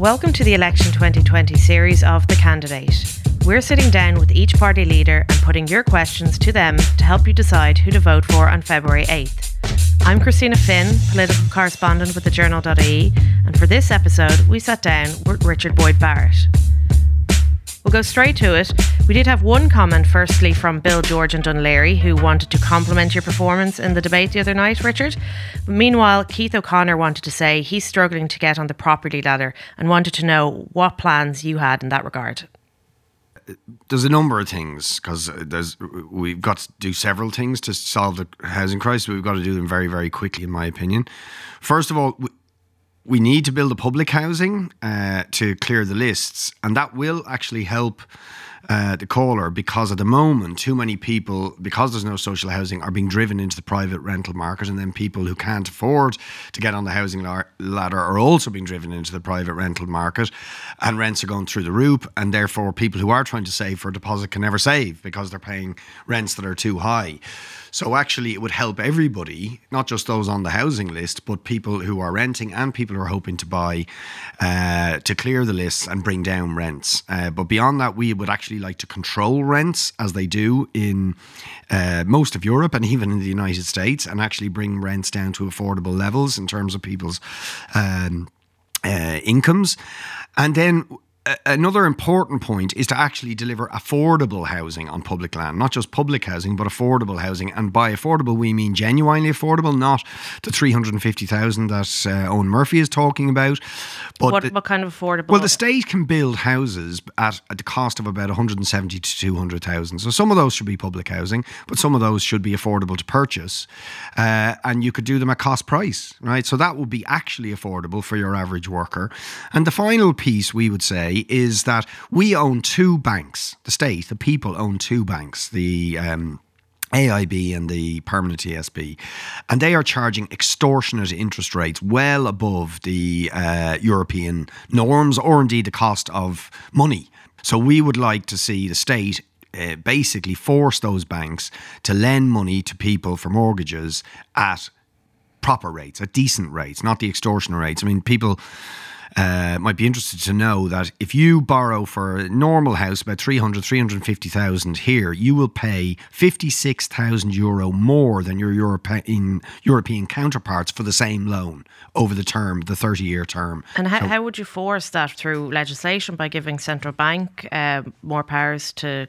Welcome to the Election 2020 series of The Candidate. We're sitting down with each party leader and putting your questions to them to help you decide who to vote for on February 8th. I'm Christina Finn, political correspondent with the and for this episode, we sat down with Richard Boyd Barrett. We'll go straight to it. We did have one comment, firstly, from Bill George and Laoghaire, who wanted to compliment your performance in the debate the other night, Richard. But meanwhile, Keith O'Connor wanted to say he's struggling to get on the property ladder and wanted to know what plans you had in that regard there's a number of things because there's we've got to do several things to solve the housing crisis. We've got to do them very, very quickly, in my opinion. First of all, we need to build a public housing uh, to clear the lists, and that will actually help uh, the caller because at the moment, too many people, because there's no social housing, are being driven into the private rental market. And then people who can't afford to get on the housing ladder are also being driven into the private rental market. And rents are going through the roof. And therefore, people who are trying to save for a deposit can never save because they're paying rents that are too high. So actually, it would help everybody, not just those on the housing list, but people who are renting and people who are hoping to buy uh, to clear the lists and bring down rents. Uh, but beyond that, we would actually like to control rents as they do in uh, most of Europe and even in the United States and actually bring rents down to affordable levels in terms of people's um, uh, incomes. And then another important point is to actually deliver affordable housing on public land, not just public housing, but affordable housing. And by affordable, we mean genuinely affordable, not the 350,000 that uh, Eoghan Murphy is talking about. But what, the, what kind of affordable? Well, the state can build houses at, at the cost of about 170 to 200,000. So some of those should be public housing, but some of those should be affordable to purchase. Uh, and you could do them at cost price, right? So that would be actually affordable for your average worker. And the final piece we would say is that we own two banks. The state, the people own two banks. The um, AIB and the permanent TSB, and they are charging extortionate interest rates well above the uh, European norms or indeed the cost of money. So we would like to see the state uh, basically force those banks to lend money to people for mortgages at proper rates, at decent rates, not the extortionate rates. I mean, people uh, might be interested to know that if you borrow for a normal house about 300, 350,000 here, you will pay 56,000 euro more than your European, European counterparts for the same loan over the term, the 30 year term. And how, so, how would you force that through legislation by giving central bank uh, more powers to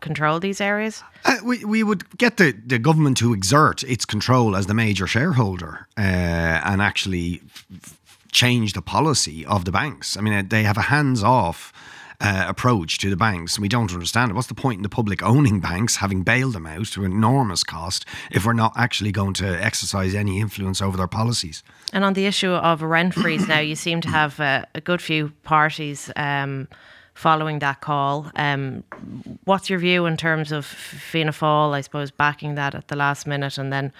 control these areas? Uh, we, we would get the, the government to exert its control as the major shareholder uh, and actually f- change the policy of the banks. I mean, they have a hands off. Uh, approach to the banks, and we don't understand it. What's the point in the public owning banks, having bailed them out to enormous cost, if we're not actually going to exercise any influence over their policies? And on the issue of rent freeze, now you seem to have uh, a good few parties. Um, following that call. Um, what's your view in terms of Fianna Fáil, I suppose, backing that at the last minute and then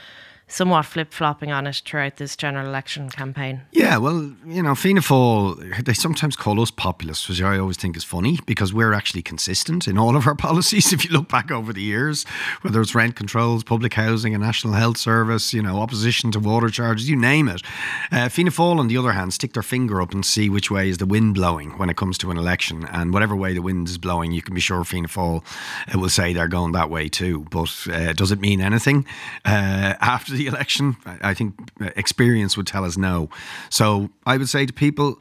somewhat flip flopping on it throughout this general election campaign. Yeah, well, you know, Fianna Fáil, they sometimes call us populists, which I always think is funny because we're actually consistent in all of our policies. If you look back over the years, whether it's rent controls, public housing, a national health service, you know, opposition to water charges, you name it. Uh, Fianna Fáil, on the other hand, stick their finger up and see which way is the wind blowing when it comes to an election. And whatever way the wind is blowing, you can be sure Fianna Fáil uh, will say they're going that way too. But uh, does it mean anything uh, after the election? I think experience would tell us no. So I would say to people,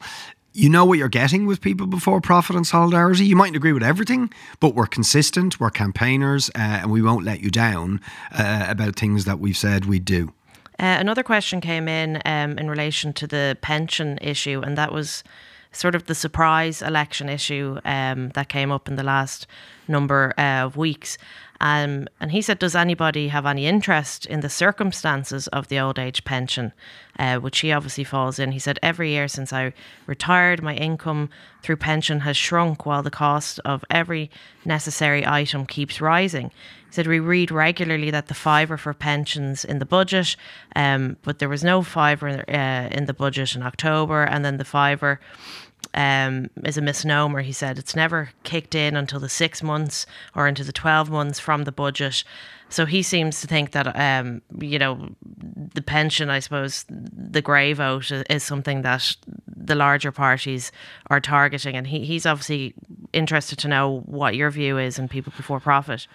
you know what you're getting with people before profit and solidarity. You mightn't agree with everything, but we're consistent, we're campaigners, uh, and we won't let you down uh, about things that we've said we'd do. Uh, another question came in um, in relation to the pension issue, and that was sort of the surprise election issue um, that came up in the last number uh, of weeks. Um, and he said, Does anybody have any interest in the circumstances of the old age pension, uh, which he obviously falls in? He said, Every year since I retired, my income through pension has shrunk while the cost of every necessary item keeps rising. He said, We read regularly that the fiver for pensions in the budget, um, but there was no fiver uh, in the budget in October, and then the fiver um, is a misnomer. He said it's never kicked in until the six months or into the 12 months from the budget. So he seems to think that, um, you know, the pension, I suppose, the grey vote is something that the larger parties are targeting. And he, he's obviously interested to know what your view is on people before profit.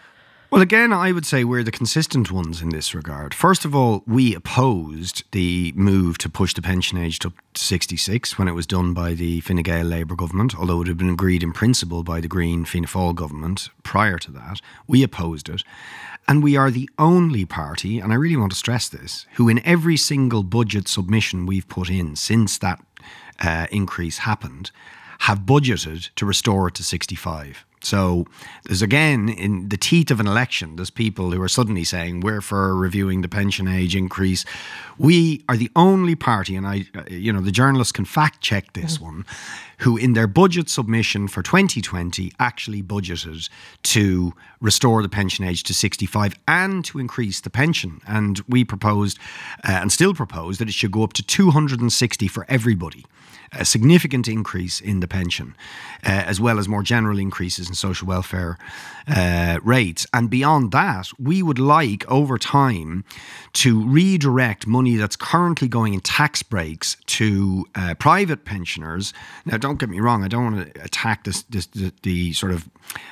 Well, again, I would say we're the consistent ones in this regard. First of all, we opposed the move to push the pension age to 66 when it was done by the Fine Gael Labour government, although it had been agreed in principle by the Green Fianna Fáil government prior to that. We opposed it. And we are the only party, and I really want to stress this, who in every single budget submission we've put in since that uh, increase happened have budgeted to restore it to 65. So there's again in the teeth of an election, there's people who are suddenly saying we're for reviewing the pension age increase. We are the only party, and I, you know, the journalists can fact check this mm. one, who in their budget submission for 2020 actually budgeted to restore the pension age to 65 and to increase the pension. And we proposed, uh, and still propose, that it should go up to 260 for everybody a significant increase in the pension, uh, as well as more general increases in social welfare uh, rates. And beyond that, we would like over time to redirect money that's currently going in tax breaks to uh, private pensioners. Now, don't get me wrong, I don't want to attack this, this the, the sort of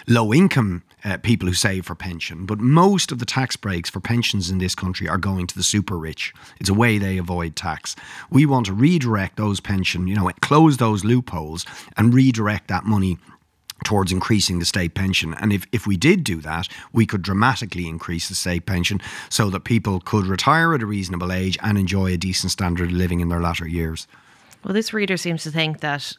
low income uh, people who save for pension, but most of the tax breaks for pensions in this country are going to the super rich. It's a way they avoid tax. We want to redirect those pension, you know, close those loopholes and redirect that money towards increasing the state pension. And if, if we did do that, we could dramatically increase the state pension so that people could retire at a reasonable age and enjoy a decent standard of living in their latter years. Well, this reader seems to think that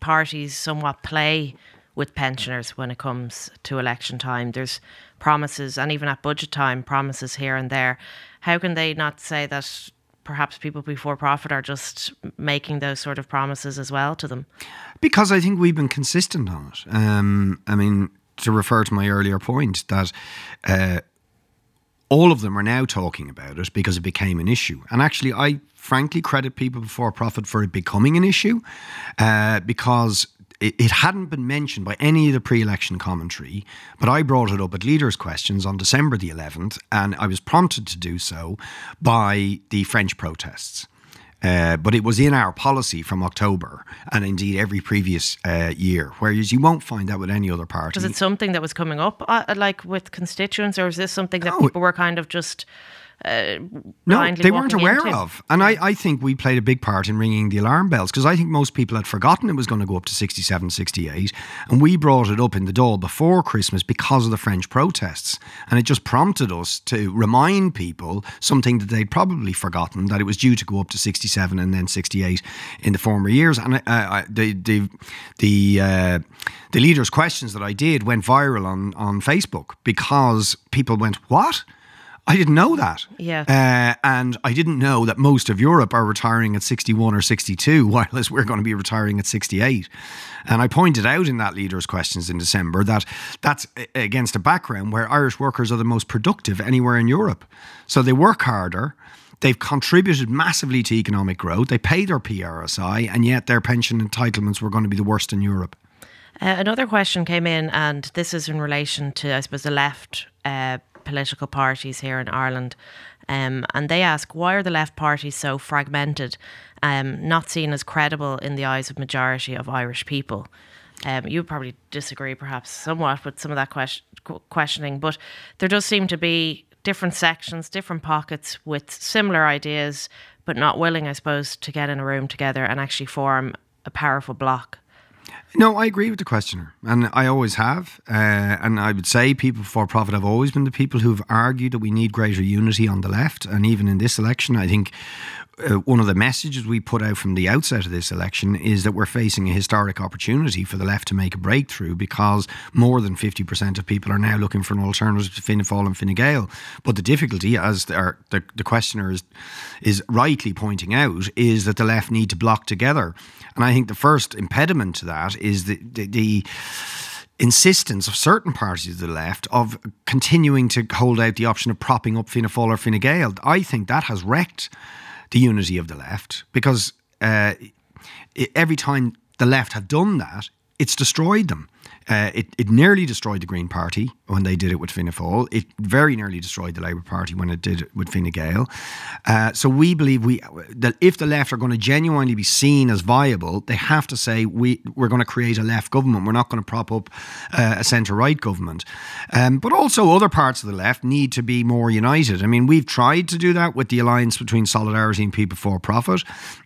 parties somewhat play with pensioners when it comes to election time. There's promises, and even at budget time, promises here and there. How can they not say that perhaps people before profit are just making those sort of promises as well to them? Because I think we've been consistent on it. Um, I mean, to refer to my earlier point, that. Uh, all of them are now talking about it because it became an issue. And actually, I frankly credit people before profit for it becoming an issue uh, because it, it hadn't been mentioned by any of the pre-election commentary, but I brought it up at leaders' questions on December the 11th, and I was prompted to do so by the French protests. Uh, but it was in our policy from October and indeed every previous uh, year, whereas you won't find that with any other party. Was it something that was coming up, uh, like with constituents, or is this something that no, people were kind of just uh, no, they weren't aware into. of. And I, I think we played a big part in ringing the alarm bells because I think most people had forgotten it was going to go up to 67, 68. And we brought it up in the Dáil before Christmas because of the French protests. And it just prompted us to remind people something that they'd probably forgotten that it was due to go up to 67 and then 68 in the former years. And uh, I, the, the, the, uh, the leaders' questions that I did went viral on, on Facebook because people went, What? I didn't know that. Yeah. Uh, and I didn't know that most of Europe are retiring at 61 or 62, while we're going to be retiring at 68. And I pointed out in that leader's questions in December that that's against a background where Irish workers are the most productive anywhere in Europe. So they work harder. They've contributed massively to economic growth. They pay their PRSI, and yet their pension entitlements were going to be the worst in Europe. Uh, another question came in, and this is in relation to, I suppose, the left uh, political parties here in Ireland. Um, and they ask why are the left parties so fragmented, um, not seen as credible in the eyes of majority of Irish people. Um, you would probably disagree, perhaps somewhat, with some of that question, questioning, but there does seem to be different sections, different pockets with similar ideas, but not willing, I suppose, to get in a room together and actually form a powerful bloc. No, I agree with the questioner, and I always have. Uh, and I would say people for profit have always been the people who've argued that we need greater unity on the left. And even in this election, I think uh, one of the messages we put out from the outset of this election is that we're facing a historic opportunity for the left to make a breakthrough because more than 50% of people are now looking for an alternative to Fianna Fáil and Fine Gael. But the difficulty, as the, the, the questioner is, is rightly pointing out, is that the left need to block together. And I think the first impediment to that is the, the, the insistence of certain parties of the left of continuing to hold out the option of propping up Fianna Fáil or Fine Gael. I think that has wrecked the unity of the left because uh, every time the left have done that, it's destroyed them. Uh, it, it nearly destroyed the Green Party when they did it with Fianna Fáil. It very nearly destroyed the Labour Party when it did it with Fine Gael. Uh, so we believe we that if the left are going to genuinely be seen as viable, they have to say we we're going to create a left government. We're not going to prop up uh, a centre right government. Um, but also other parts of the left need to be more united. I mean, we've tried to do that with the alliance between Solidarity and People for Profit,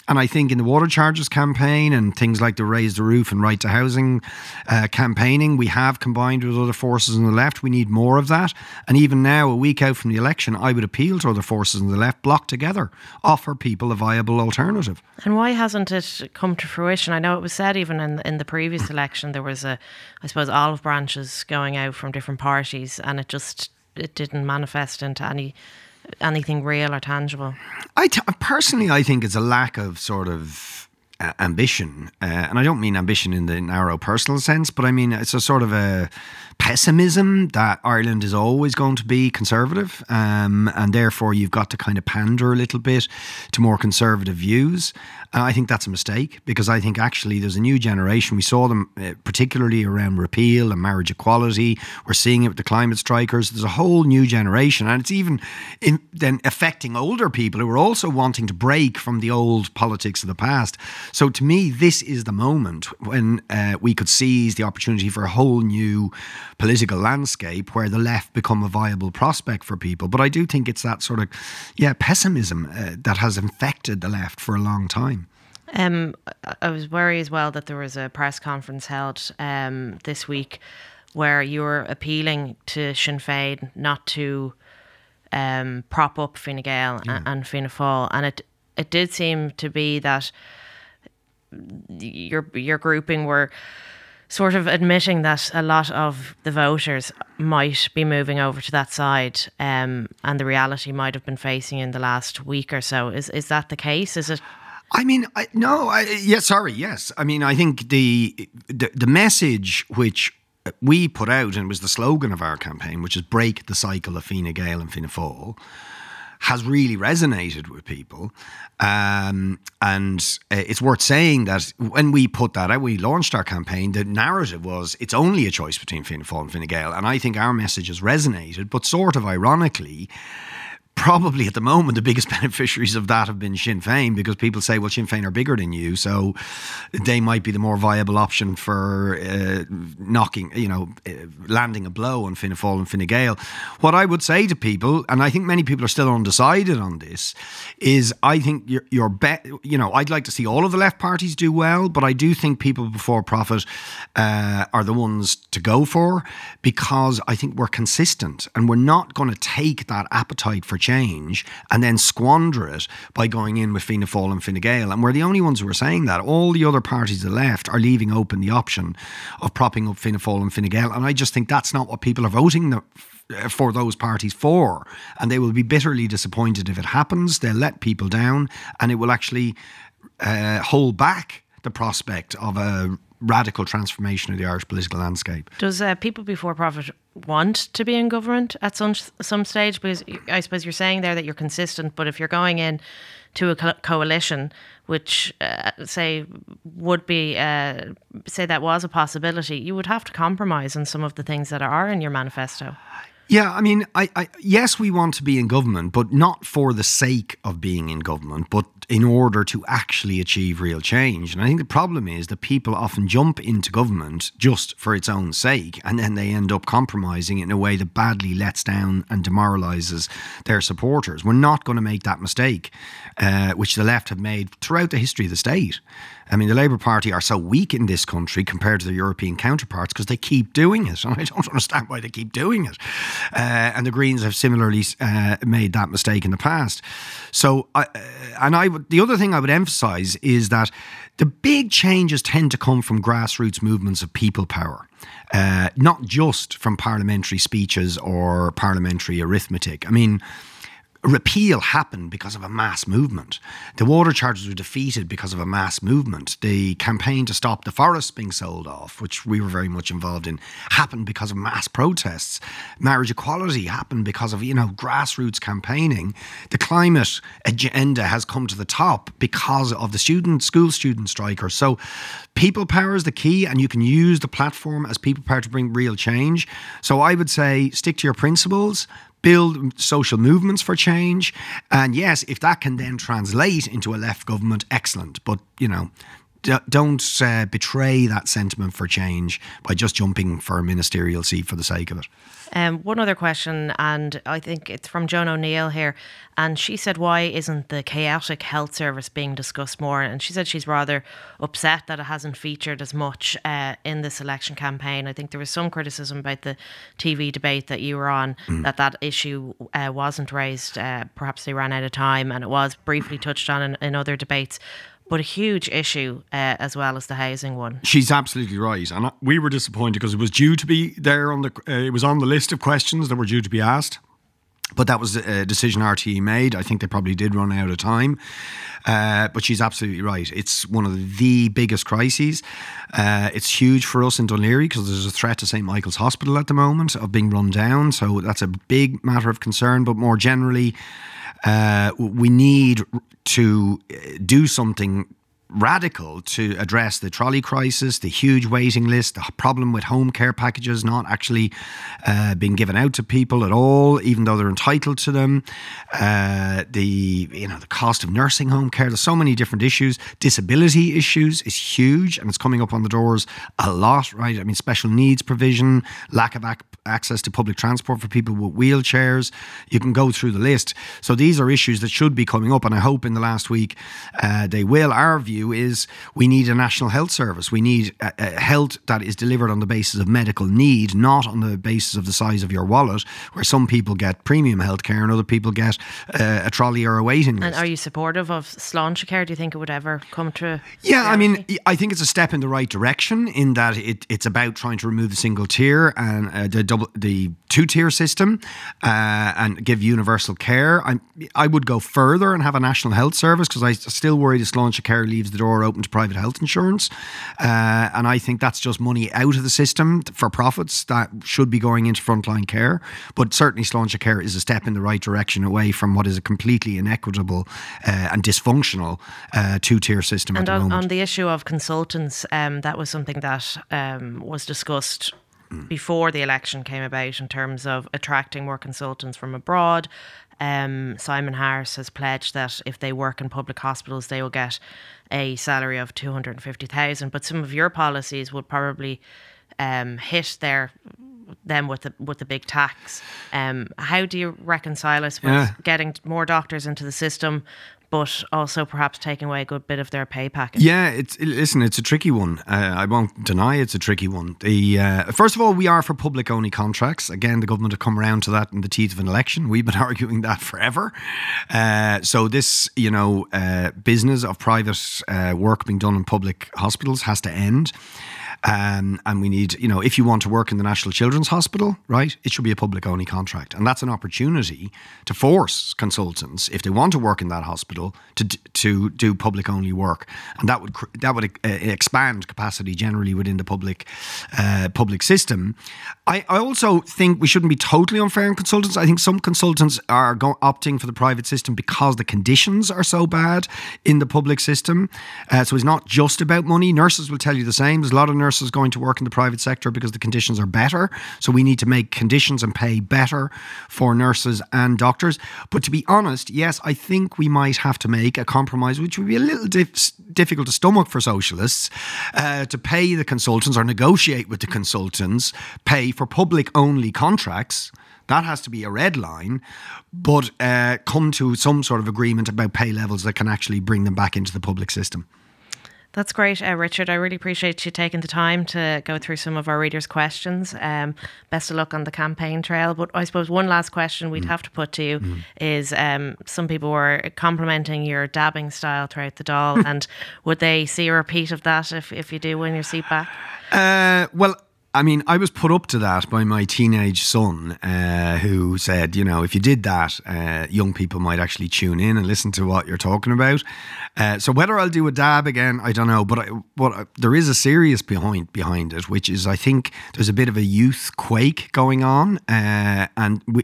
and I think in the water charges campaign and things like the Raise the Roof and Right to Housing uh, campaign campaigning. We have combined with other forces on the left. We need more of that. And even now, a week out from the election, I would appeal to other forces on the left, block together, offer people a viable alternative. And why hasn't it come to fruition? I know it was said even in in the previous election there was a, I suppose, olive branches going out from different parties, and it just it didn't manifest into any anything real or tangible. I t- personally, I think it's a lack of sort of uh, ambition, uh, and I don't mean ambition in the narrow personal sense, but I mean it's a sort of a pessimism that Ireland is always going to be conservative, um, and therefore you've got to kind of pander a little bit to more conservative views. And I think that's a mistake because I think actually there's a new generation. We saw them uh, particularly around repeal and marriage equality. We're seeing it with the climate strikers. There's a whole new generation, and it's even in, then affecting older people who are also wanting to break from the old politics of the past. So to me, this is the moment when uh, we could seize the opportunity for a whole new political landscape where the left become a viable prospect for people. But I do think it's that sort of, yeah, pessimism uh, that has infected the left for a long time. Um, I was worried as well that there was a press conference held um, this week where you were appealing to Sinn Féin not to um, prop up Fine Gael yeah. and, Fianna Fáil, and it it did seem to be that your your grouping were sort of admitting that a lot of the voters might be moving over to that side, um, and the reality might have been facing in the last week or so. Is is that the case? Is it? I mean, I, no. I, yes, sorry. Yes, I mean, I think the, the the message which we put out and was the slogan of our campaign, which is "Break the cycle of Fine Gael and Fianna Fáil." Has really resonated with people. Um, and uh, it's worth saying that when we put that out, we launched our campaign, the narrative was it's only a choice between Fianna Fáil and Fine Gael. And I think our message has resonated, but sort of ironically, probably at the moment the biggest beneficiaries of that have been Sinn Féin because people say, well, Sinn Féin are bigger than you, so they might be the more viable option for uh, knocking, you know, uh, landing a blow on Fianna Fáil and Fine Gael. What I would say to people, and I think many people are still undecided on this, is I think your bet, you know, I'd like to see all of the left parties do well, but I do think people before profit uh, are the ones to go for because I think we're consistent and we're not going to take that appetite for change change and then squander it by going in with Fianna Fáil and Fine Gael. And we're the only ones who are saying that. All the other parties of the left are leaving open the option of propping up Fianna Fáil and Fine Gael. And I just think that's not what people are voting for those parties for. And they will be bitterly disappointed if it happens. They'll let people down and it will actually uh, hold back the prospect of a radical transformation of the Irish political landscape. Does uh, people before profit want to be in government at some some stage? Because I suppose you're saying there that you're consistent, but if you're going in to a co- coalition, which uh, say would be uh, say that was a possibility, you would have to compromise on some of the things that are in your manifesto. Yeah, I mean, I, I, yes, we want to be in government, but not for the sake of being in government, but in order to actually achieve real change. And I think the problem is that people often jump into government just for its own sake, and then they end up compromising in a way that badly lets down and demoralises their supporters. We're not going to make that mistake, uh, which the left have made throughout the history of the state. I mean, the Labour Party are so weak in this country compared to their European counterparts because they keep doing it. And I don't understand why they keep doing it. Uh, and the Greens have similarly uh, made that mistake in the past. So, uh, and I the other thing I would emphasise is that the big changes tend to come from grassroots movements of people power. Uh, not just from parliamentary speeches or parliamentary arithmetic. I mean, repeal happened because of a mass movement. The water charges were defeated because of a mass movement. The campaign to stop the forests being sold off, which we were very much involved in, happened because of mass protests. Marriage equality happened because of, you know, grassroots campaigning. The climate agenda has come to the top because of the student, school student strikers. So people power is the key, and you can use the platform as people power to bring real change. So I would say stick to your principles, build social movements for change. And yes, if that can then translate into a left government, excellent. But, you know, don't uh, betray that sentiment for change by just jumping for a ministerial seat for the sake of it. Um, one other question, and I think it's from Joan O'Neill here, and she said, "Why isn't the chaotic health service being discussed more?" And she said she's rather upset that it hasn't featured as much uh, in this election campaign. I think there was some criticism about the TV debate that you were on mm. that that issue uh, wasn't raised. Uh, perhaps they ran out of time, and it was briefly touched on in, in other debates but a huge issue uh, as well as the housing one. She's absolutely right, and we were disappointed because it was due to be there on the. Uh, it was on the list of questions that were due to be asked. But that was a decision RTE made. I think they probably did run out of time. Uh, but she's absolutely right. It's one of the biggest crises. Uh, it's huge for us in Laoghaire because there's a threat to St. Michael's Hospital at the moment of being run down. So that's a big matter of concern. But more generally, uh, we need to uh, do something radical to address the trolley crisis, the huge waiting list, the problem with home care packages not actually uh, being given out to people at all, even though they're entitled to them. Uh, the you know the cost of nursing home care. There's so many different issues. Disability issues is huge, and it's coming up on the doors a lot. Right? I mean, special needs provision, lack of ac- access to public transport for people with wheelchairs. You can go through the list. So these are issues that should be coming up, and I hope in the last week uh, they will. Our view is we need a national health service. We need a, a health that is delivered on the basis of medical need, not on the basis of the size of your wallet, where some people get premium health care and other people get uh, a trolley or a waiting list. And are you supportive of Sláintecare? Do you think it would ever come to? Yeah, reality? I mean, I think it's a step in the right direction in that it, it's about trying to remove the single tier and uh, the double the two tier system uh, and give universal care. I I would go further and have a national health service because I still worry this Sláintecare leaves the door open to private health insurance. Uh, and I think that's just money out of the system for profits that should be going into frontline care. But certainly, Sláintecare is a step in the right direction away from what is a completely inequitable uh, and dysfunctional uh, two tier system and at the moment. on the issue of consultants, um, that was something that um, was discussed before the election came about in terms of attracting more consultants from abroad. Um, Simon Harris has pledged that if they work in public hospitals, they will get a salary of 250,000 but some of your policies would probably um, hit their them with the with the big tax. Um, how do you reconcile, us with yeah. getting more doctors into the system, but also perhaps taking away a good bit of their pay package. Yeah, it's listen, it's a tricky one. Uh, I won't deny it's a tricky one. The uh, first of all, we are for public only contracts. Again, the government have come around to that in the teeth of an election. We've been arguing that forever. Uh, so this, you know, uh, business of private uh, work being done in public hospitals has to end. Um, and we need, you know, if you want to work in the National Children's Hospital, right, it should be a public only contract. And that's an opportunity to force consultants, if they want to work in that hospital, to, to do public only work. And that would that would uh, expand capacity generally within the public uh, public system. I, I also think we shouldn't be totally unfair on consultants. I think some consultants are go- opting for the private system because the conditions are so bad in the public system. Uh, so it's not just about money. Nurses will tell you the same. There's a lot of nurses nurses going to work in the private sector because the conditions are better. So we need to make conditions and pay better for nurses and doctors. But to be honest, yes, I think we might have to make a compromise, which would be a little dif- difficult to stomach for socialists, uh, to pay the consultants or negotiate with the consultants, pay for public only contracts. That has to be a red line, but uh, come to some sort of agreement about pay levels that can actually bring them back into the public system. That's great, uh, Richard. I really appreciate you taking the time to go through some of our readers' questions. Um, best of luck on the campaign trail. But I suppose one last question we'd mm. have to put to you mm. is um, some people were complimenting your dabbing style throughout the Dáil, and would they see a repeat of that if, if you do win your seat back? Uh, well, I mean, I was put up to that by my teenage son, uh, who said, you know, if you did that, uh, young people might actually tune in and listen to what you're talking about. Uh, so whether I'll do a dab again, I don't know. But I, but I, there is a serious behind behind it, which is I think there's a bit of a youth quake going on, uh, and we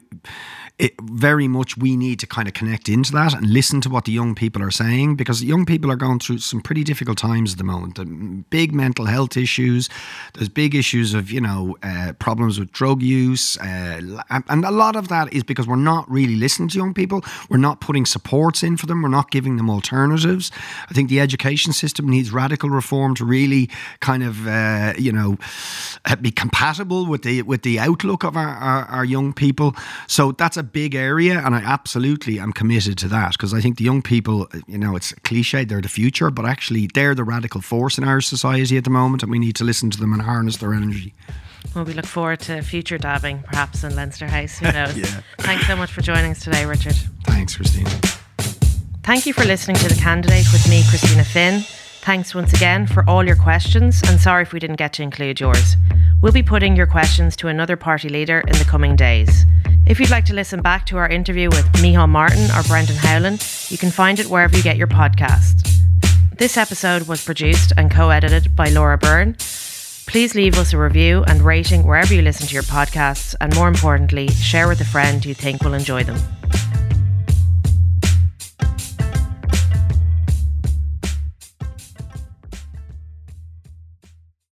it, very much we need to kind of connect into that and listen to what the young people are saying because young people are going through some pretty difficult times at the moment. Big mental health issues. There's big issues of you know uh, problems with drug use, uh, and a lot of that is because we're not really listening to young people. We're not putting supports in for them. We're not giving them alternatives. I think the education system needs radical reform to really kind of uh, you know be compatible with the with the outlook of our, our, our young people. So that's a big area, and I absolutely am committed to that because I think the young people, you know, it's cliche, they're the future, but actually they're the radical force in our society at the moment, and we need to listen to them and harness their energy. Well, we look forward to future dabbing, perhaps in Leinster House. Who knows? yeah. Thanks so much for joining us today, Richard. Thanks, Christina. Thank you for listening to The Candidate with me, Christina Finn. Thanks once again for all your questions, and sorry if we didn't get to include yours. We'll be putting your questions to another party leader in the coming days. If you'd like to listen back to our interview with Micheál Martin or Brendan Howlin, you can find it wherever you get your podcast. This episode was produced and co edited by Laura Byrne. Please leave us a review and rating wherever you listen to your podcasts, and more importantly, share with a friend you think will enjoy them.